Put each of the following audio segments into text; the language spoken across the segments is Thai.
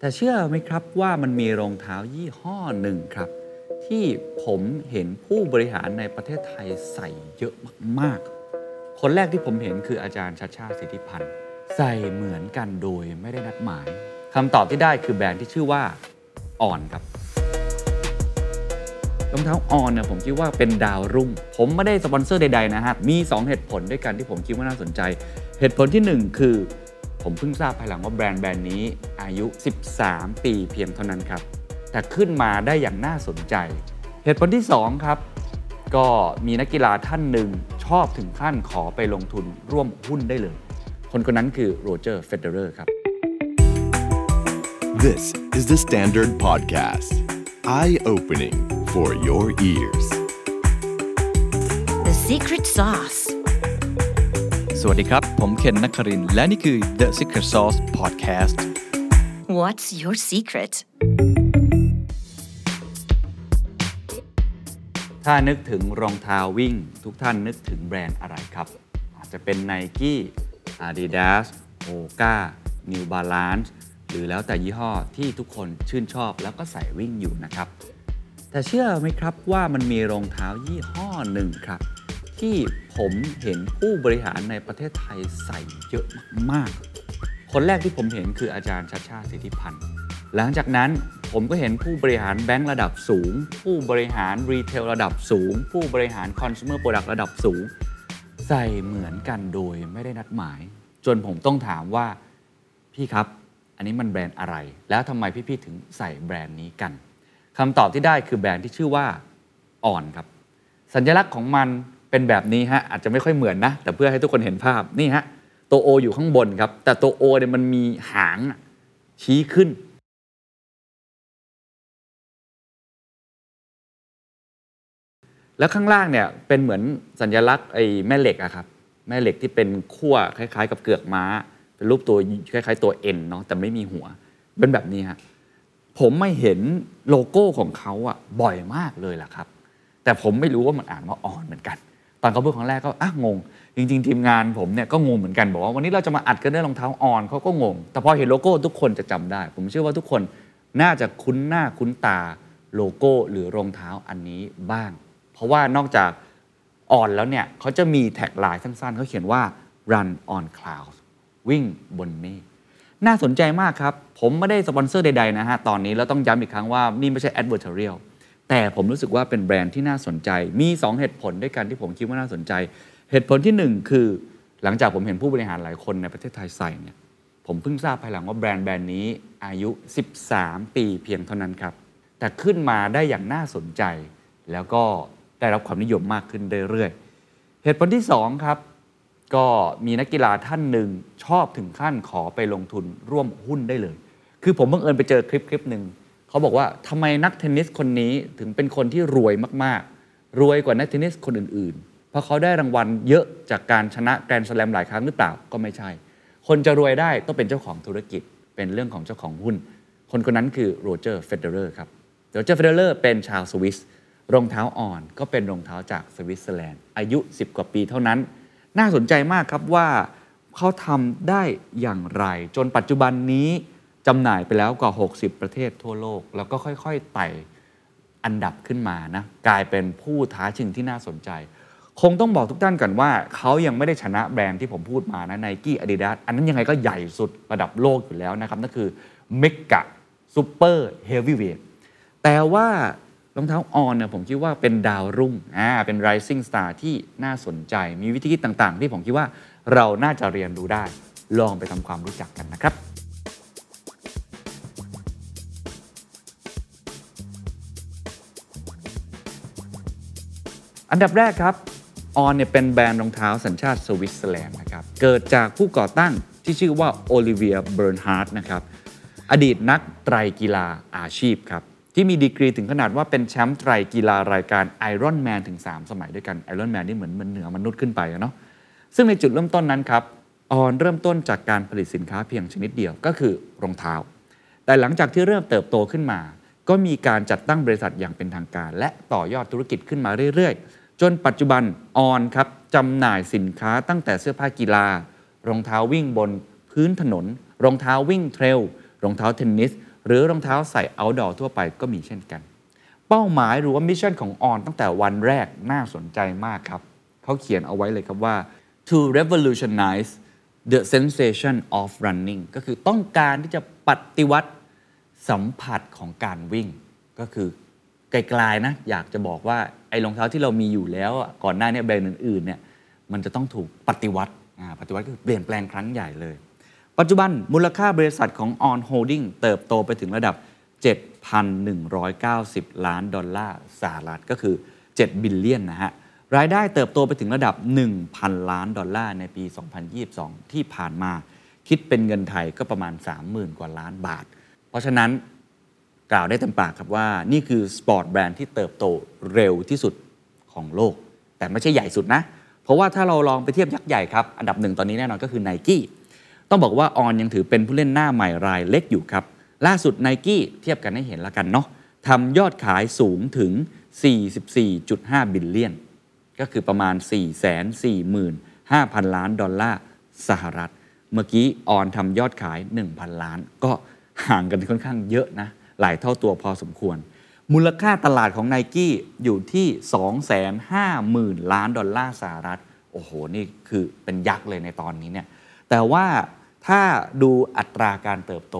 แต่เชื่อไหมครับว่ามันมีรองเท้ายี่ห้อหนึ่งครับ ที่ผมเห็นผู้บริหารในประเทศไทยใส่เยอะมากๆ คนแรกที่ผมเห็นคืออาจารย์ชัดชาติสิทธิพันธ์ใส่เหมือนกันโดยไม่ได้นัดหมายคำตอบที่ได้คือแบรนด์ที่ชื่อว่าอ่อนครับรองเท้าออนเนี่ยผมคิดว่าเป็นดาวรุ่ง ผมไม่ได้สปอนเซอร์ใดๆนะฮะ มี 2 เหตุผลด้วยกันที่ผมคิดว่าน่าสนใจ เหตุผลที่ 1 คือ ผมเพิ่งทราบภายหลังว่าแบรนด์แบรนด์นี้อายุ 13 ปีเพียงเท่านั้นครับ แต่ขึ้นมาได้อย่างน่าสนใจ เหตุผลที่ 2 ครับ ก็มีนักกีฬาท่านหนึ่งชอบถึงขั้นขอไปลงทุนร่วมหุ้นได้เลย คนคนนั้นคือโรเจอร์เฟเดอเรอร์ครับ This is THE STANDARD Podcast. Eye opening for your ears. The secret sauce. สวัสดีครับ ผมเคนนักครินทร์และนี่คือ The Secret Sauce Podcast What's your secret? ถ้านึกถึงรองเท้าวิ่ง ทุกท่านนึกถึงแบรนด์อะไรครับ อาจจะเป็น Nike Adidas Hoka New Balance หรือแล้วแต่ยี่ห้อที่ทุกคนชื่นชอบแล้วก็ใส่วิ่งอยู่นะครับ แต่เชื่อไหมครับว่ามันมีรองเท้ายี่ห้อหนึ่งครับ ที่ผมเห็นผู้บริหารในประเทศไทยใส่เยอะมากๆ คนแรกที่ผมเห็นคืออาจารย์ชัดชาติสิทธิพันธ์ หลังจากนั้นผมก็เห็นผู้บริหารแบงก์ระดับสูง ผู้บริหารรีเทลระดับสูง ผู้บริหารคอน sumer product ระดับสูง ใส่เหมือนกันโดยไม่ได้นัดหมาย จนผมต้องถามว่าพี่ครับ อันนี้มันแบรนด์อะไร แล้วทำไมพี่ๆถึงใส่แบรนด์นี้กันคำตอบที่ได้คือแบรนด์ที่ชื่อว่าอ่อนครับ สัญลักษณ์ของมัน เป็นแบบนี้ฮะอาจจะไม่ค่อยเหมือนนะ แต่เพื่อให้ทุกคนเห็นภาพนี่ฮะตัว O ออยู่ข้างบนครับ แต่ตัว O เนี่ยมันมีหางชี้ขึ้นแล้วข้างล่างเนี่ยเป็นเหมือนสัญลักษณ์ไอ้แม่เหล็กอะครับแม่เหล็กที่เป็นขั้วคล้าย ๆ กับเกือกม้า เป็นรูปตัวคล้ายๆตัว N เนาะแต่ไม่มีหัว เป็นแบบนี้ฮะผมไม่เห็นโลโก้ของเขาอะบ่อยมากเลยล่ะครับ แต่ผมไม่รู้ว่ามันอ่านว่าอ่อนเหมือนกัน ตอนเขาพูดครั้งแรกก็อะงง จริง ๆ ทีมงานผมเนี่ยก็งงเหมือนกันบอกว่าวันนี้เราจะมาอัดกันด้วยรองเท้าออนเขาก็งง แต่พอเห็นโลโก้ทุกคนจะจำได้ ผมเชื่อว่าทุกคนน่าจะคุ้นหน้าคุ้นตาโลโก้หรือรองเท้าอันนี้บ้าง เพราะว่านอกจาก On แล้วเนี่ยเขาจะมี tagline สั้นๆเขาเขียนว่า run on clouds วิ่งบนเมฆน่าสนใจมากครับ ผมไม่ได้สปอนเซอร์ใดๆนะฮะ ตอนนี้แล้วต้องย้ำอีกครั้งว่า นี่ไม่ใช่ advertorial แต่ผมรู้สึกว่าเป็นแบรนด์ที่น่าสนใจ มี 2 เหตุผลด้วยกันที่ผมคิดว่าน่าสนใจ เหตุผลที่ 1 คือ หลังจากผมเห็นผู้บริหารหลายคนในประเทศไทยใส่เนี่ยผมเพิ่งทราบภายหลังว่าแบรนด์แบรนด์นี้อายุ 13 ปีเพียงเท่านั้นครับ แต่ขึ้นมาได้อย่างน่าสนใจ แล้วก็ได้รับความนิยมมากขึ้นเรื่อยๆ เหตุผลที่ 2 ครับ ก็มีนักกีฬาท่านหนึ่งชอบถึงขั้นขอไปลงทุนร่วมหุ้นได้เลย คือผมบังเอิญไปเจอคลิปคลิปหนึ่ง เขาบอกว่าทำไมนักเทนนิสคนนี้ถึงเป็นคนที่รวยมากๆ รวยกว่านักเทนนิสคนอื่นๆ เพราะเขาได้รางวัลเยอะจากการชนะแกรนด์สแลมหลายครั้งหรือเปล่าก็ไม่ใช่ คนจะรวยได้ต้องเป็นเจ้าของธุรกิจ เป็นเรื่องของเจ้าของหุ้น คนคนนั้นคือโรเจอร์เฟเดอเรอร์ครับโรเจอร์เฟเดอเรอร์เป็นชาวสวิสรองเท้า On ก็เป็นรองเท้าจากสวิตเซอร์แลนด์อายุ 10 กว่าปีเท่านั้น น่าสนใจมากครับว่าเขาทำได้อย่างไร จนปัจจุบันนี้ จำหน่ายไปแล้วกว่า 60 ประเทศทั่วโลก แล้วก็ค่อยๆไต่อันดับขึ้นมานะกลายเป็นผู้ท้าชิงที่น่าสนใจ คงต้องบอกทุกท่านก่อนว่า เขายังไม่ได้ชนะแบรนด์ที่ผมพูดมานะ Nike adidas อันนั้นยังไงก็ใหญ่สุดระดับโลกอยู่แล้วนะครับนั่นคือ mega super heavyweight แต่ว่ารองเท้า On เนี่ยผมคิดว่าเป็นดาวรุ่งอ่าเป็น rising star ที่น่าสนใจ มีวิธีคิดต่างๆ ที่ผมคิดว่าเราน่าจะเรียนรู้ได้ ลองไปทำความรู้จักกันนะครับ อันดับแรกครับ On เนี่ยเป็นแบรนด์รองเท้าสัญชาติสวิตเซอร์แลนด์นะครับ เกิดจากผู้ก่อตั้งที่ชื่อว่าโอลิเวียร์ เบิร์นฮาร์ดนะครับ อดีตนักไตรกีฬาอาชีพครับ ที่มีดีกรีถึงขนาดว่าเป็นแชมป์ไตรกีฬารายการไอรอนแมนถึง 3 สมัยด้วยกันไอรอนแมนนี่เหมือนมันเหนือมนุษย์ขึ้นไปอะเนาะซึ่งในจุดเริ่มต้นนั้นครับ On เริ่มต้นจากการผลิตสินค้าเพียงชนิดเดียวก็คือรองเท้า แต่หลังจากที่เริ่มเติบโตขึ้นมา ก็มีการจัดตั้งบริษัทอย่างเป็นทางการ และต่อยอดธุรกิจขึ้นมาเรื่อยๆ จนปัจจุบัน On ครับจำหน่ายสินค้าตั้งแต่เสื้อผ้ากีฬา รองเท้าวิ่งบนพื้นถนน รองเท้าวิ่ง trail รองเท้าเทนนิส หรือรองเท้าใส่ outdoor ทั่วไปก็มีเช่นกัน เป้าหมายหรือว่า mission ของ On ตั้งแต่วันแรกน่าสนใจมากครับ เขาเขียนเอาไว้เลยครับว่า to revolutionize the sensation of running ก็คือต้องการที่จะปฏิวัติสัมผัสของการวิ่ง ก็คือ ไกลๆนะอยากจะบอกว่าไอ้รองเท้าที่เรามีอยู่แล้วอะก่อนหน้านี้แบรนด์อื่นๆเนี่ยมันจะต้องถูกปฏิวัติอ่าปฏิวัติคือเปลี่ยนแปลงครั้งใหญ่เลย ปัจจุบันมูลค่าบริษัทของ On Holding เติบโตไปถึงระดับ 7,190 ล้านดอลลาร์สหรัฐก็คือ 7 บิลเลียนนะฮะรายได้เติบโตไปถึงระดับ 1,000 ล้านดอลลาร์ในปี 2022 ที่ผ่านมา คิดเป็นเงินไทยก็ประมาณ 30,000 กว่าล้านบาท เพราะฉะนั้น กล่าวได้เต็มปากครับว่านี่คือ sport brand ที่เติบโตเร็วที่สุดของโลก แต่ไม่ใช่ใหญ่สุดนะ เพราะว่าถ้าเราลองไปเทียบยักษ์ใหญ่ครับ อันดับหนึ่งตอนนี้แน่นอนก็คือ n i กี้ต้องบอกว่า On ยังถือเป็นผู้เล่นหน้าใหม่รายเล็กอยู่ครับ ล่าสุด n i กี้เทียบกันให้เห็นแล้วกันเนาะทำยอดขายสูงถึง 44.5 billion ก็คือประมาณ 445,000 ล้านดอลลาร์สหรัฐ เมื่อกี้ออนทำยอดขาย 1,000 ล้าน ก็ห่างกันค่อนข้างเยอะนะ หลายเท่าตัวพอสมควร มูลค่าตลาดของ n i กี้อยู่ที่ 250,000 ล้านดอลลาร์สหรัฐ โอ้โห นี่คือเป็นยักษ์เลยในตอนนี้เนี่ย แต่ว่าถ้าดูอัตราการเติบโต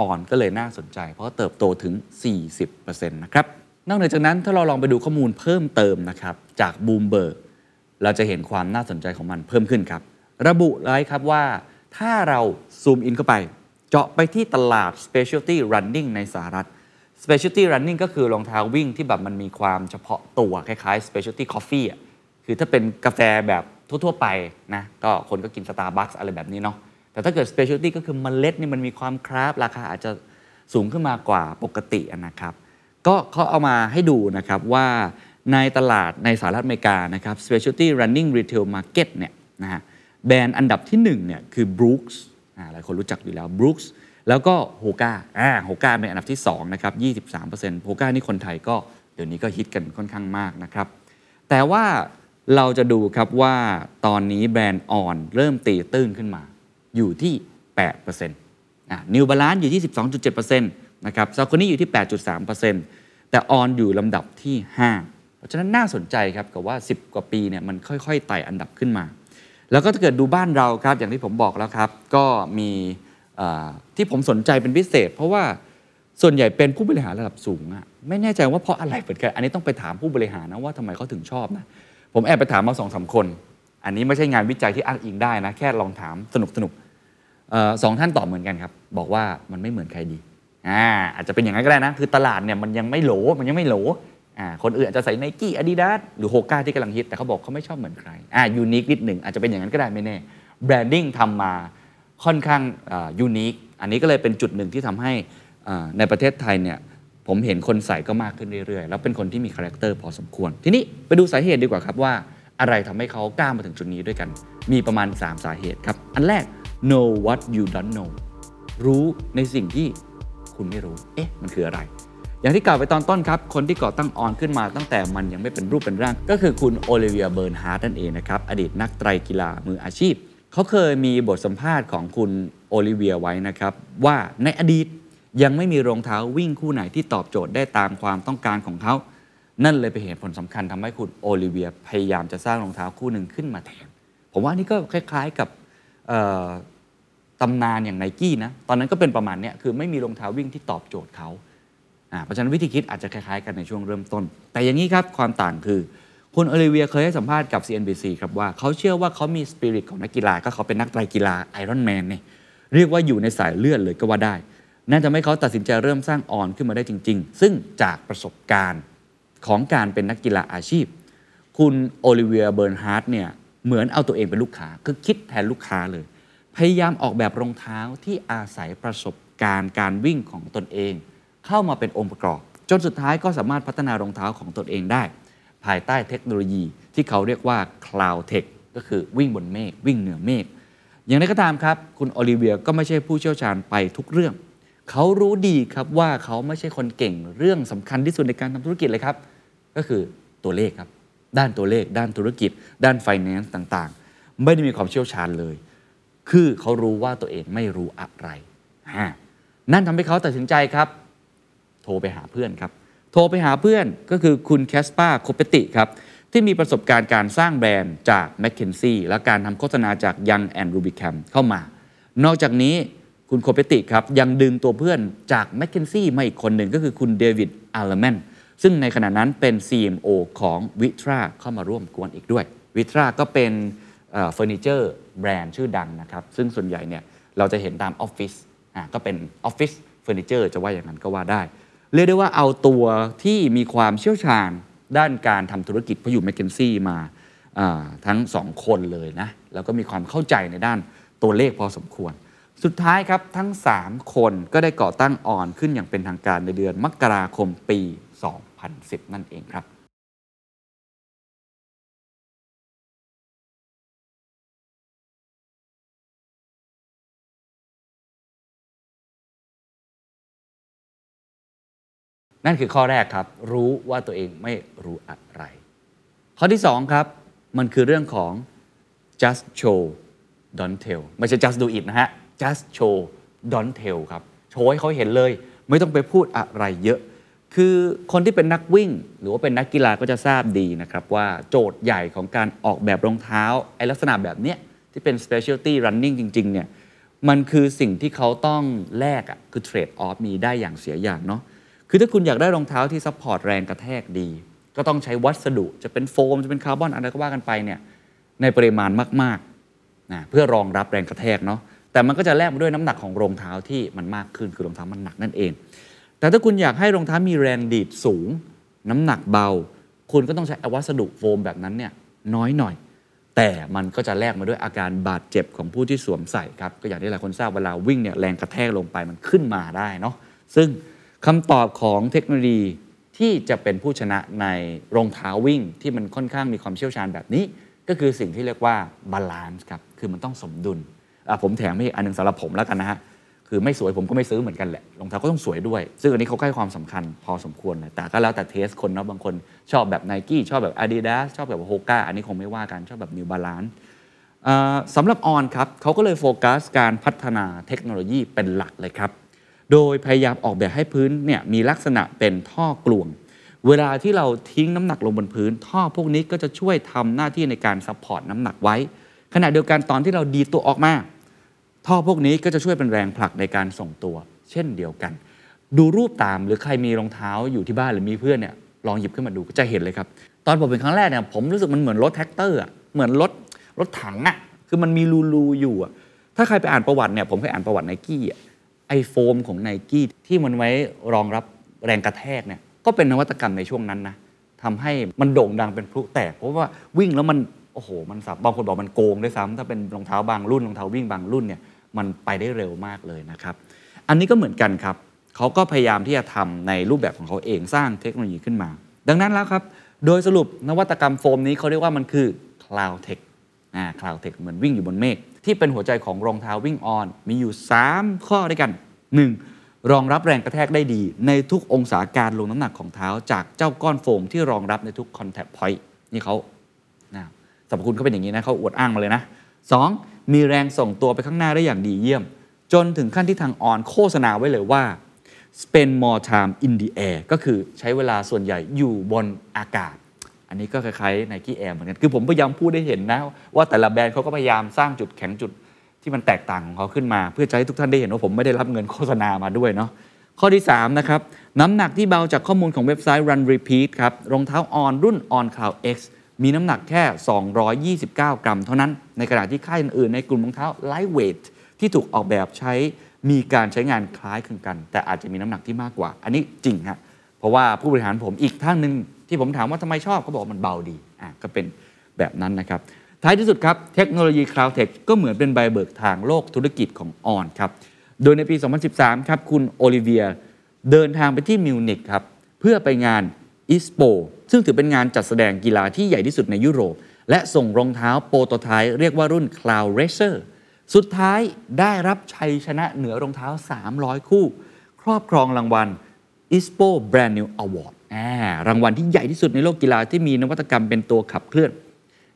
อ่อนก็เลยน่าสนใจ เพราะเติบโตถึง 40%นะครับ นอกเหนือจากนั้นถ้าเราลองไปดูข้อมูลเพิ่มเติมนะครับจากบูมเบิร์กเราจะเห็นความน่าสนใจของมันเพิ่มขึ้นครับ ระบุไว้ครับว่าถ้าเราซูมอินเข้าไป เจาะไปที่ตลาด specialty running ในสหรัฐ specialty running ก็คือรองเท้าวิ่งที่แบบมันมีความเฉพาะตัวคล้ายๆ specialty coffee อะคือถ้าเป็นกาแฟแบบทั่ว ๆ ไปนะก็คนก็กิน Starbucks อะไรแบบนี้เนาะแต่ถ้าเกิด specialty ก็คือมเมล็ดนี่มันมีความคราฟราคาอาจจะสูงขึ้นมากว่าปกตินะครับก็เขาเอามาให้ดูนะครับว่าในตลาดในสหรัฐอเมริกานะครับ specialty running retail market เนี่ยนะฮะแบรนด์อันดับที่1เนี่ยคือ Brooks หลายคนรู้จักอยู่แล้ว Brooks แล้วก็ Hoka อ่า Hoka เป็นอันดับที่2นะครับ23% Hoka นี่คนไทยก็เดี๋ยวนี้ก็ฮิตกันค่อนข้างมากนะครับ แต่ว่าเราจะดูครับว่าตอนนี้แบรนด์ออนเริ่มตีตื้นขึ้นมา อยู่ที่8%อะ New Balance อยู่ที่ 12.7%นะครับ s a c o n y อยู่ที่ 8.3%แต่ออนอยู่ลำดับที่ 5 เพราะฉะนั้นน่าสนใจครับกับว่า 10 กว่าปีเนี่ยมันค่อย ๆไต่อันดับขึ้นมา แล้วก็ถ้าเกิดดูบ้านเราครับอย่างที่ผมบอกแล้วครับ ก็มีที่ผมสนใจเป็นพิเศษ เพราะว่าส่วนใหญ่เป็นผู้บริหารระดับสูงอะไม่แน่ใจว่าเพราะอะไรเหมือนกันอันนี้ต้องไปถามผู้บริหารนะว่าทำไมเขาถึงชอบนะผมแอบไปถามมาสองสามคน อันนี้ไม่ใช่งานวิจัยที่อ้างอิงได้นะแค่ลองถามสนุกสนุกออสองท่านตอบเหมือนกันครับ บอกว่ามันไม่เหมือนใครดีอ่าอาจจะเป็นอย่างนั้นก็ได้นะ คือตลาดเนี่ยมันยังไม่โหลมันยังไม่โหล คนอื่นอาจจะใส่ Nike adidas หรือ Hoka ที่กำลังฮิตแต่เขาบอกเขาไม่ชอบเหมือนใครอ่า unique นิดหนึ่งอาจจะเป็นอย่างนั้นก็ได้ไม่แน่ branding ทำมาค่อนข้าง unique อันนี้ก็เลยเป็นจุดหนึ่งที่ทำให้อ่าในประเทศไทยเนี่ยผมเห็นคนใส่ก็มากขึ้นเรื่อยๆ แล้วเป็นคนที่มี character พอสมควร ทีนี้ไปดูสาเหตุดีกว่าครับว่าอะไรทำให้เขาก้าวมาถึงจุดนี้ด้วยกัน มีประมาณ 3 สาเหตุครับ อันแรก know what you don't know รู้ในสิ่งที่คุณไม่รู้ เอ๊ะ มันคืออะไร อย่างที่กล่าวไปตอนต้นครับ คนที่ก่อตั้ง On ขึ้นมาตั้งแต่มันยังไม่เป็นรูปเป็นร่าง ก็คือคุณโอลิเวียร์ เบิร์นฮาร์ดนั่นเองนะครับ อดีตนักไตรกีฬามืออาชีพ เขาเคยมีบทสัมภาษณ์ของคุณโอลิเวียร์ไว้นะครับ ว่าในอดีตยังไม่มีรองเท้าวิ่งคู่ไหนที่ตอบโจทย์ได้ตามความต้องการของเขา นั่นเลยเป็นเหตุผลสำคัญทำให้คุณโอลิเวียร์พยายามจะสร้างรองเท้าคู่หนึ่งขึ้นมาแทน ผมว่านี่ก็คล้ายๆกับตำนานอย่างไนกี้นะ ตอนนั้นก็เป็นประมาณเนี้ยคือไม่มีรองเท้าวิ่งที่ตอบโจทย์เขา เพราะฉะนั้นวิธีคิดอาจจะคล้ายๆกันในช่วงเริ่มต้น แต่อย่างนี้ครับความต่างคือ คุณโอลิเวียร์เคยให้สัมภาษณ์กับ CNBC ครับว่าเขาเชื่อว่าเขามีสปิริตของนักกีฬาก็เขาเป็นนักไตรกีฬาไอรอนแมนเนี่ยเรียกว่าอยู่ในสายเลือดเลยก็ว่าได้นั่นทำให้เขาตัดสินใจเริ่มสร้าง On ขึ้นมาได้จริง ๆ ซึ่งจากประสบการณ์ของการเป็นนักกีฬาอาชีพ คุณโอลิเวียร์ เบิร์นฮาร์ดเนี่ยเหมือนเอาตัวเองเป็นลูกค้าคือคิดแทนลูกค้าเลย พยายามออกแบบรองเท้าที่อาศัยประสบการณ์การวิ่งของตนเอง เข้ามาเป็นองค์ประกอบ จนสุดท้ายก็สามารถพัฒนารองเท้าของตนเองได้ ภายใต้เทคโนโลยีที่เขาเรียกว่า Cloud Tech ก็คือวิ่งบนเมฆวิ่งเหนือเมฆอย่างไรก็ตามครับ คุณโอลิเวียก็ไม่ใช่ผู้เชี่ยวชาญไปทุกเรื่อง เขารู้ดีครับว่าเขาไม่ใช่คนเก่งเรื่องสำคัญที่สุดในการทำธุรกิจเลยครับ ก็คือตัวเลขครับ ด้านตัวเลข ด้านธุรกิจ ด้าน finance ต่างๆ ไม่ได้มีความเชี่ยวชาญเลย คือเขารู้ว่าตัวเองไม่รู้อะไร นั่นทำให้เขาตัดสินใจครับ โทรไปหาเพื่อนครับ โทรไปหาเพื่อนก็คือคุณแคสปาร์ โคเปตติครับ ที่มีประสบการณ์การสร้างแบรนด์จาก m c k เคนซี่และการทำโฆษณาจาก Young and Rubicam เข้ามา นอกจากนี้คุณโคเปตติครับยังดึงตัวเพื่อนจาก m c k เคนซี่มาอีกคนหนึ่งก็คือคุณเดวิดอัลเลแมนซึ่งในขณะนั้นเป็น CMO ของ Vitra เข้ามาร่วมก๊วนอีกด้วย Vitra ก็เป็นเฟอร์นิเจอร์แบรนด์ชื่อดังนะครับซึ่งส่วนใหญ่เนี่ยเราจะเห็นตามออฟฟิศก็เป็นออฟฟิศเฟอร์นิเจอร์จะว่าอย่างนั้นก็ว่าได้ เรียกได้ว่าเอาตัวที่มีความเชี่ยวชาญด้านการทำธุรกิจพออยู่แมคเคนซี่มาอ่าทั้งสองคนเลยนะ แล้วก็มีความเข้าใจในด้านตัวเลขพอสมควร สุดท้ายครับทั้ง 3 คนก็ได้ก่อตั้งออนขึ้นอย่างเป็นทางการในเดือนมกราคมปี 2010 นั่นเองครับ นั่นคือข้อแรกครับ รู้ว่าตัวเองไม่รู้อะไร ข้อที่ 2 ครับ มันคือเรื่องของ just show don't tell ไม่ใช่ just do it นะฮะ just show don't tell ครับโชว์ให้เขาเห็นเลย ไม่ต้องไปพูดอะไรเยอะ คือคนที่เป็นนักวิ่ง หรือว่าเป็นนักกีฬาก็จะทราบดีนะครับว่าโจทย์ใหญ่ของการออกแบบรองเท้าไอลักษณะแบบเนี้ยที่เป็น specialty running จริง ๆ เนี่ย มันคือสิ่งที่เขาต้องแลกอะคือ trade off มีได้อย่างเสียอย่างเนาะ คือถ้าคุณอยากได้รองเท้าที่ support แรงกระแทกดี ก็ต้องใช้วัสดุจะเป็นโฟม จะเป็นคาร์บอนอะไรก็ว่ากันไปเนี่ยในปริมาณมากๆนะเพื่อรองรับแรงกระแทกเนาะแต่มันก็จะแลกมาด้วยน้ำหนักของรองเท้าที่มันมากขึ้นคือรองเท้ามันหนักนั่นเอง แต่ถ้าคุณอยากให้รองเท้ามีแรงดีดสูง น้ำหนักเบา คุณก็ต้องใช้วัสดุโฟมแบบนั้นเนี่ยน้อยหน่อย แต่มันก็จะแลกมาด้วยอาการบาดเจ็บของผู้ที่สวมใส่ครับก็อย่างที่หลายคนทราบเวลาวิ่งเนี่ยแรงกระแทกลงไปมันขึ้นมาได้เนาะซึ่ง คำตอบของเทคโนโลยีที่จะเป็นผู้ชนะในรองเท้าวิ่งที่มันค่อนข้างมีความเชี่ยวชาญแบบนี้ ก็คือสิ่งที่เรียกว่า balance ครับคือมันต้องสมดุลผมแถมให้อันหนึ่งสำหรับผมแล้วกันนะฮะคือไม่สวยผมก็ไม่ซื้อเหมือนกันแหละรองเท้าก็ต้องสวยด้วย ซึ่งอันนี้เขาให้ความสำคัญพอสมควรเลยแต่ก็แล้วแต่ taste คนเนาะบางคนชอบแบบ n i กี้ชอบแบบ Adidas ชอบแบบ Hoka อันนี้คงไม่ว่ากันชอบแบบ New Balance สำหรับ On ครับเขาก็เลยโฟกัสการพัฒนาเทคโนโลยีเป็นหลักเลยครับ โดยพยายามออกแบบให้พื้นเนี่ยมีลักษณะเป็นท่อกลวง เวลาที่เราทิ้งน้ำหนักลงบนพื้น ท่อพวกนี้ก็จะช่วยทำหน้าที่ในการ support น้ำหนักไว้ ขณะเดียวกันตอนที่เราดีดตัวออกมา ท่อพวกนี้ก็จะช่วยเป็นแรงผลักในการส่งตัว เช่นเดียวกัน ดูรูปตามหรือใครมีรองเท้าอยู่ที่บ้านหรือมีเพื่อนเนี่ยลองหยิบขึ้นมาดูก็จะเห็นเลยครับ ตอนผมเห็นครั้งแรกเนี่ยผมรู้สึกมันเหมือนรถแทรกเตอร์อะเหมือนรถรถถังอะคือมันมีรูๆอยู่อะถ้าใครไปอ่านประวัติเนี่ยผมเคยอ่านประวัติไนกี้อะ ไอโฟมของไนกี้ที่มันไว้รองรับแรงกระแทกเนี่ยก็เป็นนวัตกรรมในช่วงนั้นนะทำให้มันโด่งดังเป็นพลุแตกเพราะว่าวิ่งแล้วมันโอ้โหมันสับบางคนบอกมันโกงด้วยซ้ำถ้าเป็นรองเท้าบางรุ่นรองเท้าวิ่งบางรุ่นเนี่ยมันไปได้เร็วมากเลยนะครับ อันนี้ก็เหมือนกันครับเขาก็พยายามที่จะทำในรูปแบบของเขาเองสร้างเทคโนโลยีขึ้นมา ดังนั้นแล้วครับ โดยสรุปนวัตกรรมโฟมนี้เขาเรียกว่ามันคือ Cloud Tech อ่า Cloud Tech เหมือนวิ่งอยู่บนเมฆที่เป็นหัวใจของรองเท้าวิ่งออน มีอยู่ 3 ข้อด้วยกัน 1. รองรับแรงกระแทกได้ดี ในทุกองศาการลงน้ำหนักของเท้า จากเจ้าก้อนโฟมที่รองรับในทุก Contact Point นี่เขานะสรรพคุณเขาเป็นอย่างนี้นะเขาอวดอ้างมาเลยนะ 2. มีแรงส่งตัวไปข้างหน้าได้อย่างดีเยี่ยม จนถึงขั้นที่ทางออนโฆษณาไว้เลยว่า spend more time in the air ก็คือใช้เวลาส่วนใหญ่อยู่บนอากาศ อันนี้ก็คล้ายๆ Nike Air เหมือนกัน คือผมพยายามพูดได้เห็นนะ ว่าแต่ละแบรนด์เขาก็พยายามสร้างจุดแข็งจุดที่มันแตกต่างของเขาขึ้นมา เพื่อจะให้ทุกท่านได้เห็นว่าผมไม่ได้รับเงินโฆษณามาด้วยเนาะข้อที่ 3 นะครับ น้ำหนักที่เบาจากข้อมูลของเว็บไซต์ Run Repeat ครับรองเท้าออนรุ่น On Cloud X มีน้ำหนักแค่ 229 กรัม เท่านั้น ในขณะที่ค่ายอื่นๆในกลุ่มรองเท้า Lightweight ที่ถูกออกแบบใช้มีการใช้งานคล้ายคลึงกัน แต่อาจจะมีน้ำหนักที่มากกว่า อันนี้จริงฮะเพราะว่าผู้บริหารผมอีกท่านหนึ่ง ที่ผมถามว่าทำไมชอบเขาบอกมันเบาดีอะก็เป็นแบบนั้นนะครับ ท้ายที่สุดครับเทคโนโลยี Cloud Tech ก็เหมือนเป็นใบเบิกทางโลกธุรกิจของออนครับโดยในปี 2013 ครับ คุณโอลิเวียเดินทางไปที่มิวนิกครับเพื่อไปงานอิสโปซึ่งถือเป็นงานจัดแสดงกีฬาที่ใหญ่ที่สุดในยุโรป และส่งรองเท้าโปรโตไทป์เรียกว่ารุ่น Cloud Racer สุดท้ายได้รับชัยชนะเหนือรองเท้า 300 คู่ ครอบครองรางวัล ISPO Brand New Award อ่า รางวัลที่ใหญ่ที่สุดในโลกกีฬาที่มีนวัตกรรมเป็นตัวขับเคลื่อน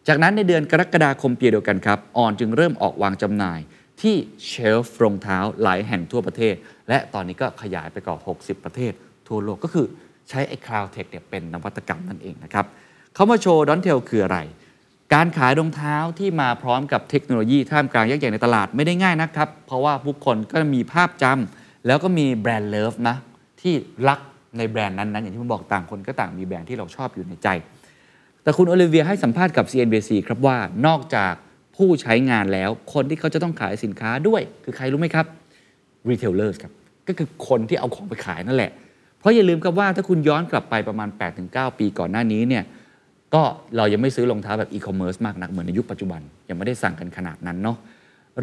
จากนั้นในเดือนกรกฎาคมปีเดียวกันครับออนจึงเริ่มออกวางจำหน่ายที่เชลฟ์รองเท้าหลายแห่งทั่วประเทศ และตอนนี้ก็ขยายไปกว่า60 ประเทศ ทั่วโลกก็คือใช้ไอ้ Cloud Tech เนี่ยเป็นนวัตกรรมนั่นเองนะครับเขามาโชว์ดอนเทลคืออะไร การขายรองเท้าที่มาพร้อมกับเทคโนโลยีท่ามกลางยักษ์ใหญ่ในตลาดไม่ได้ง่ายนะครับ เพราะว่าผู้คนก็มีภาพจำแล้วก็มี brand love นะที่รัก ในแบรนด์นั้นๆอย่างที่ผมบอกต่างคนก็ต่างมีแบรนด์ที่เราชอบอยู่ในใจ แต่คุณโอลิเวียให้สัมภาษณ์กับ CNBC ครับว่านอกจากผู้ใช้งานแล้วคนที่เขาจะต้องขายสินค้าด้วย คือใครรู้ไหมครับ retailers ครับก็คือคนที่เอาของไปขายนั่นแหละ เพราะอย่าลืมครับว่าถ้าคุณย้อนกลับไปประมาณ 8-9 ปีก่อนหน้านี้เนี่ยก็เรายังไม่ซื้อรองเท้าแบบอีคอมเมิร์ซมากนักเหมือนในยุคปัจจุบัน ยังไม่ได้สั่งกันขนาดนั้นเนาะ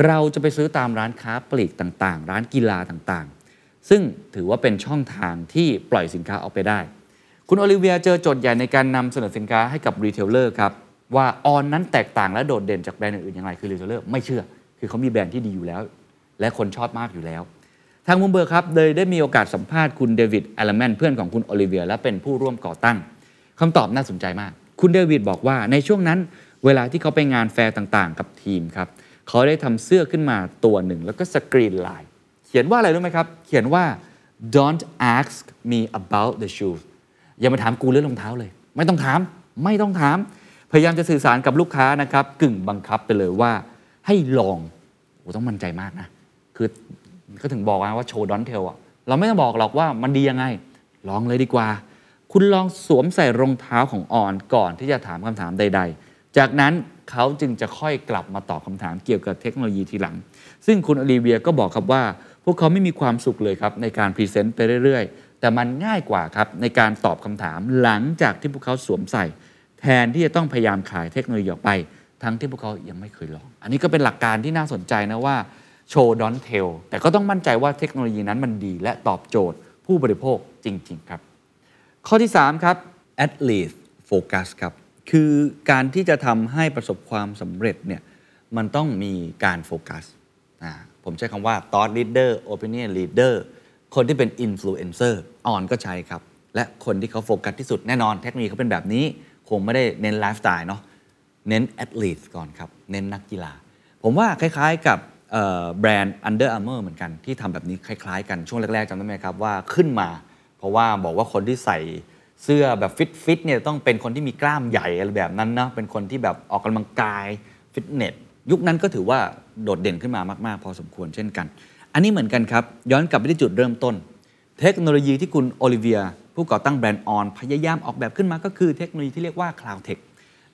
เราจะไปซื้อตามร้านค้าปลีกต่างๆ ร้านกีฬาต่างๆ ซึ่งถือว่าเป็นช่องทางที่ปล่อยสินค้าออกไปได้ คุณโอลิเวียเจอโจทย์ใหญ่ในการนำเสนอสินค้าให้กับ retailer ครับว่า On นั้นแตกต่างและโดดเด่นจากแบรนด์อื่นๆอย่างไรคือ retailer ไม่เชื่อ คือเขามีแบรนด์ที่ดีอยู่แล้ว และคนชอบมากอยู่แล้ว ทางมุมเบอร์ครับเลยได้มีโอกาสสัมภาษณ์คุณเดวิดแอลแมนเพื่อนของคุณโอลิเวียและเป็นผู้ร่วมก่อตั้งคำตอบน่าสนใจมาก คุณเดวิดบอกว่าในช่วงนั้น เวลาที่เขาไปงานแฟร์ต่างๆ กับทีมครับเขาได้ทำเสื้อขึ้นมาตัวหนึ่งแล้วก็สกรีนลาย เขียนว่าอะไรรู้ไหมครับ เขียนว่า don't ask me about the shoes อย่ามาถามกูเรื่องรองเท้าเลย ไม่ต้องถาม ไม่ต้องถาม พยายามจะสื่อสารกับลูกค้านะครับ กึ่งบังคับไปเลยว่า ให้ลองโอ้ต้องมั่นใจมากนะ คือก็ถึงบอกว่า show don't tell อะเราไม่ต้องบอกหรอกว่ามันดียังไง ลองเลยดีกว่า คุณลองสวมใส่รองเท้าของ On ก่อนที่จะถามคำถามใด ๆ จากนั้นเขาจึงจะค่อยกลับมาตอบคำถามเกี่ยวกับเทคโนโลยีทีหลัง ซึ่งคุณโอลิเวียก็บอกครับว่า พวกเขาไม่มีความสุขเลยครับในการ present ไปเรื่อยๆ แต่มันง่ายกว่าครับในการตอบคำถามหลังจากที่พวกเขาสวมใส่ แทนที่จะต้องพยายามขายเทคโนโลยีออกไป ทั้งที่พวกเขายังไม่เคยลอง อันนี้ก็เป็นหลักการที่น่าสนใจนะว่า show don't tell แต่ก็ต้องมั่นใจว่าเทคโนโลยีนั้นมันดี และตอบโจทย์ผู้บริโภคจริง ๆ ครับ ข้อที่ 3 ครับ at least focus ครับคือการที่จะทำให้ประสบความสำเร็จเนี่ยมันต้องมีการโฟกัส ผมใช้คำว่า thought leader opinion leader คนที่เป็น influencer ออนก็ใช้ครับ และคนที่เขาโฟกัสที่สุดแน่นอน เทคโนโลยีเขาเป็นแบบนี้ คงไม่ได้เน้นไลฟ์สไตล์เนาะเน้น athlete ก่อนครับ เน้นนักกีฬา ผมว่าคล้ายๆกับแบรนด์ Under Armour เหมือนกันที่ทำแบบนี้คล้ายๆ กันช่วงแรกๆจำได้ไหมครับว่าขึ้นมา เพราะว่าบอกว่าคนที่ใส่เสื้อแบบฟิตฟิตๆเนี่ยต้องเป็นคนที่มีกล้ามใหญ่อะไรแบบนั้นนะเป็นคนที่แบบออกกำลังกายฟิตเนส ยุคนั้นก็ถือว่าโดดเด่นขึ้นมามาก ๆ พอสมควรเช่นกัน อันนี้เหมือนกันครับ ย้อนกลับไปที่จุดเริ่มต้น เทคโนโลยีที่คุณโอลิเวีย ผู้ก่อตั้งแบรนด์ On พยายามออกแบบขึ้นมาก็คือเทคโนโลยีที่เรียกว่า Cloud Tech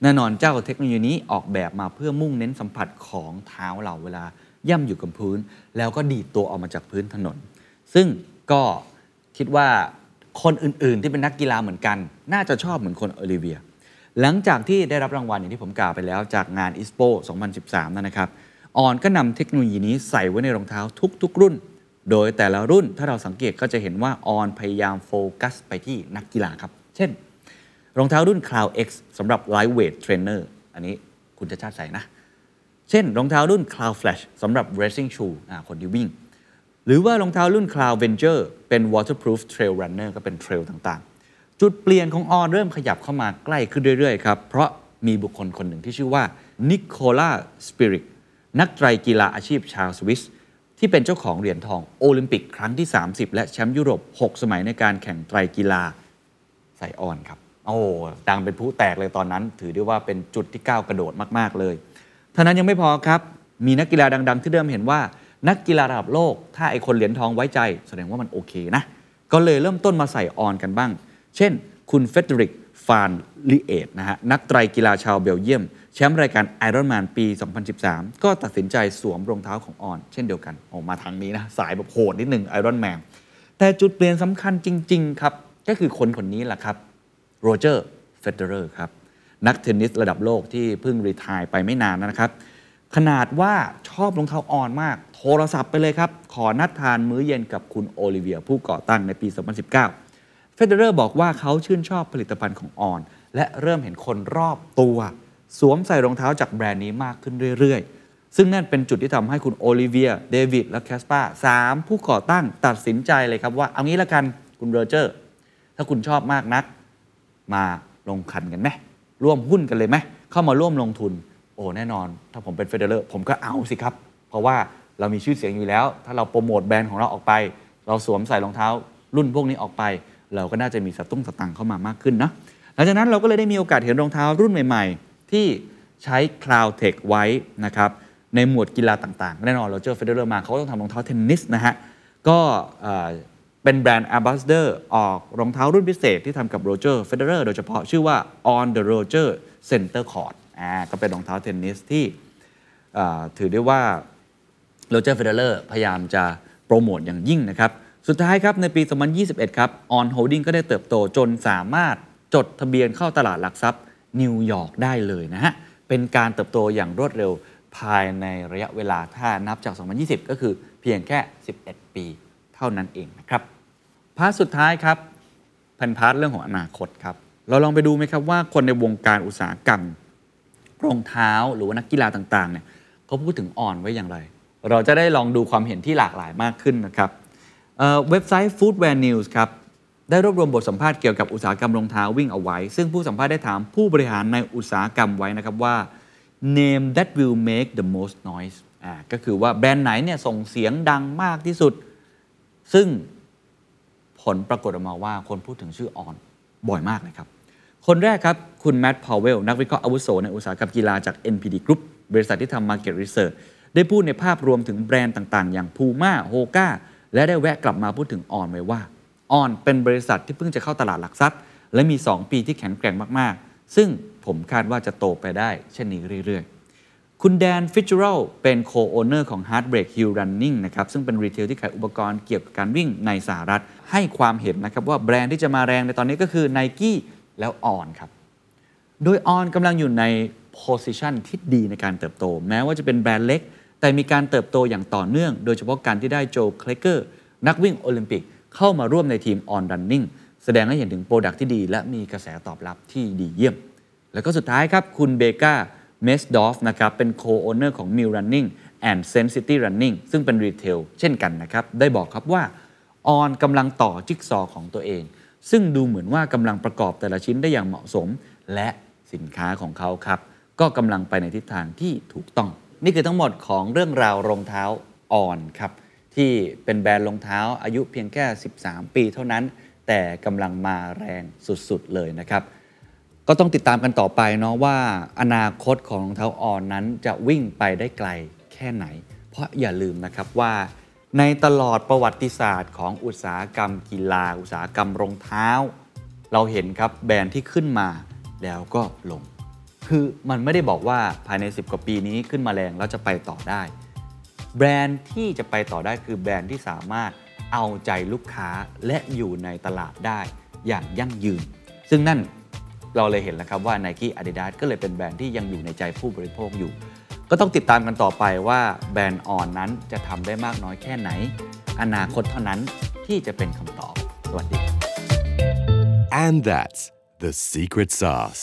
แน่นอนเจ้าเทคโนโลยีนี้ออกแบบมาเพื่อมุ่งเน้นสัมผัสของเท้าเราเวลาย่ำอยู่กับพื้น แล้วก็ดีดตัวออกมาจากพื้นถนน ซึ่งก็คิดว่าคนอื่น ๆ ที่เป็นนักกีฬาเหมือนกัน น่าจะชอบเหมือนคนโอลิเวีย หลังจากที่ได้รับรางวัลอย่างที่ผมกล่าวไปแล้วจากงาน ISPO 2013 นั่นนะครับ ออนก็นำเทคโนโลยีนี้ใส่ไว้ในรองเท้าทุก ๆ รุ่น โดยแต่ละรุ่นถ้าเราสังเกตก็จะเห็นว่าออนพยายามโฟกัสไปที่นักกีฬาครับ เช่น รองเท้ารุ่น Cloud X สำหรับ Lightweight Trainer อันนี้คุณจะชาติใส่นะ เช่น รองเท้ารุ่น Cloud Flash สำหรับ Racing Shoe อ่าคนที่วิ่ง หรือว่ารองเท้ารุ่น Cloud Venture เป็น Waterproof Trail Runner ก็เป็นเทรลต่างๆ จุดเปลี่ยนของออนเริ่มขยับเข้ามาใกล้ขึ้นเรื่อย ๆ ครับ เพราะมีบุคคลคนหนึ่งที่ชื่อว่านิโคลาสปิริกนักไตรกีฬาอาชีพชาวสวิสที่เป็นเจ้าของเหรียญทองโอลิมปิกครั้งที่ 30 และแชมป์ยุโรป 6 สมัยในการแข่งไตรกีฬาใส่ On ครับ โอ้ดังเป็นพลุแตกเลยตอนนั้น ถือได้ว่าเป็นจุดที่ก้าวกระโดดมากๆเลยเท่านั้นยังไม่พอครับ มีนักกีฬาดัง ๆ ที่เริ่มเห็นว่า นักกีฬาระดับโลก ถ้าไอ้คนเหรียญทองไว้ใจ แสดงว่ามันโอเคนะก็เลยเริ่มต้นมาใส่ On กันบ้าง เช่น คุณเฟเดริกฟานลิเอตนะฮะนักไตรกีฬาชาวเบลเยียม แชมป์รายการไอรอนแมนปี 2013 ก็ตัดสินใจสวมรองเท้าของ On เช่นเดียวกันออกมาทางนี้นะ สายแบบโหดนิดหนึ่งไอรอนแมนแต่จุดเปลี่ยนสำคัญจริง ๆ ครับ ก็คือคนคนนี้แหละครับโรเจอร์เฟเดอร์ครับ นักเทนนิสระดับโลกที่เพิ่ง retire ไปไม่นานนะครับ ขนาดว่าชอบรองเท้า On มาก โทรศัพท์ไปเลยครับ ขอนัดทานมื้อเย็นกับคุณโอลิเวียผู้ก่อตั้งในปี 2019 เฟเดอร์บอกว่าเขาชื่นชอบผลิตภัณฑ์ของ On และเริ่มเห็นคนรอบตัว สวมใส่รองเท้าจากแบรนด์นี้มากขึ้นเรื่อยๆ ซึ่งนั่นเป็นจุดที่ทำให้คุณโอลิเวีย เดวิด และแคสปาสามผู้ก่อตั้งตัดสินใจเลยครับว่า เอางี้ละกันคุณโรเจอร์ ถ้าคุณชอบมากนัก มาลงขันกันไหมร่วมหุ้นกันเลยไหมเข้ามาร่วมลงทุน โอ้แน่นอน ถ้าผมเป็นเฟเดอร์ผมก็เอาสิครับ เพราะว่าเรามีชื่อเสียงอยู่แล้ว ถ้าเราโปรโมทแบรนด์ของเราออกไป เราสวมใส่รองเท้ารุ่นพวกนี้ออกไป เราก็น่าจะมีสตุ้งสตังเข้ามามากขึ้นนะหลังจากนั้นเราก็เลยได้มีโอกาสเห็นรองเท้ารุ่นใหม่ๆ ที่ใช้ Cloud Tech ไว้นะครับในหมวดกีฬาต่างๆ แน่นอนเราเจอเฟเดอร์มาเขาก็ต้องทำรองเท้าเทนนิสนะฮะก็เป็นแบรนด์ Ambassador ออกรองเท้ารุ่นพิเศษที่ทำกับโรเจอร์เฟเดอร์โดยเฉพาะชื่อว่า On the Roger Center Court อ่าก็เป็นรองเท้าเทนนิสที่ถือได้ว่าโรเจอร์เฟเดอร์พยายามจะโปรโมทอย่างยิ่งนะครับ สุดท้ายครับในปี 2021 ครับ On Holding ก็ได้เติบโตจนสามารถจดทะเบียนเข้าตลาดหลักทรัพย์นิวยอร์กได้เลยนะฮะ เป็นการเติบโตอย่างรวดเร็วภายในระยะเวลาถ้านับจาก 2020 ก็คือเพียงแค่ 11 ปีเท่านั้นเองนะครับ part สุดท้ายครับเป็น part เรื่องของอนาคตครับ เราลองไปดูไหมครับว่าคนในวงการอุตสาหกรรมรองเท้าหรือว่านักกีฬาต่างๆเนี่ยเขาพูดถึง On ไว้อย่างไร เราจะได้ลองดูความเห็นที่หลากหลายมากขึ้นนะครับ เว็บไซต์ Footwear News ครับได้รวบรวมบทสัมภาษณ์เกี่ยวกับอุตสาหกรรมรองเท้าวิ่งเอาไว้ ซึ่งผู้สัมภาษณ์ได้ถามผู้บริหารในอุตสาหกรรมไว้นะครับว่า name that will make the most noise อ่าก็คือว่าแบรนด์ไหนเนี่ยส่งเสียงดังมากที่สุด ซึ่งผลปรากฏออกมาว่าคนพูดถึงชื่อออนบ่อยมากเลยครับ คนแรกครับ คุณแม t ต์พาวเวลนักวิเคราะห์อาวุโสในอุตสาหกรรมกีฬาจาก NPD Group บริษัทที่ทำ Market Research ได้พูดในภาพรวมถึงแบรนด์ต่าง ๆ อย่าง Puma Hoka และได้แวะกลับมาพูดถึงออนไว้ว่าออนเป็นบริษัทที่เพิ่งจะเข้าตลาดหลักทรัพย์ และมี 2 ปีที่แข็งแกร่งมากๆ ซึ่งผมคาดว่าจะโตไปได้เช่นนี้เรื่อย ๆ คุณ Dan Fitzgerald เป็น co-owner ของ Heartbreak Hill Running นะครับซึ่งเป็น retail ที่ขายอุปกรณ์เกี่ยวกับการวิ่งในสหรัฐ ให้ความเห็นนะครับว่าแบรนด์ที่จะมาแรงในตอนนี้ก็คือ Nike แล้ว On ครับโดย On กำลังอยู่ใน position ที่ดีในการเติบโต แม้ว่าจะเป็นแบรนด์เล็ก แต่มีการเติบโตอย่างต่อเนื่อง โดยเฉพาะการที่ได้ Joe Kleckerนักวิ่งโอลิมปิกเข้ามาร่วมในทีม On Running แสดงให้เห็นถึง product ที่ดี และมีกระแสตอบรับที่ดีเยี่ยม แล้วก็สุดท้ายครับ คุณ Bekah Metzdorff นะครับเป็น co-owner ของ Mill City Running and Saint City Running ซึ่งเป็น retail เช่นกันนะครับ ได้บอกครับว่า On กำลังต่อจิ๊กซอว์ของตัวเอง ซึ่งดูเหมือนว่ากำลังประกอบแต่ละชิ้นได้อย่างเหมาะสม และสินค้าของเขาครับ ก็กำลังไปในทิศทางที่ถูกต้อง นี่คือทั้งหมดของเรื่องราวรองเท้าอ่อนครับที่เป็นแบรนด์รองเท้าอายุเพียงแค่ 13 ปีเท่านั้น แต่กำลังมาแรงสุดๆเลยนะครับ ก็ต้องติดตามกันต่อไปเนาะว่า อนาคตของรองเท้าอ่อนนั้นจะวิ่งไปได้ไกลแค่ไหน เพราะอย่าลืมนะครับว่าในตลอดประวัติศาสตร์ของอุตสาหกรรมกีฬา อุตสาหกรรมรองเท้า เราเห็นครับแบรนด์ที่ขึ้นมาแล้วก็ลง คือมันไม่ได้บอกว่าภายใน 10 กว่าปีนี้ขึ้นมาแรงแล้วจะไปต่อได้ แบรนด์ที่จะไปต่อได้คือแบรนด์ที่สามารถเอาใจลูกค้าและอยู่ในตลาดได้อย่างยั่งยืน ซึ่งนั่นเราเลยเห็นแล้วครับว่า Nike Adidas ก็เลยเป็นแบรนด์ที่ยังอยู่ในใจผู้บริโภคอยู่ ก็ต้องติดตามกันต่อไปว่าแบรนด์ออนนั้นจะทำได้มากน้อยแค่ไหน อนาคตเท่านั้นที่จะเป็นคำตอบ สวัสดี And that's the secret sauce.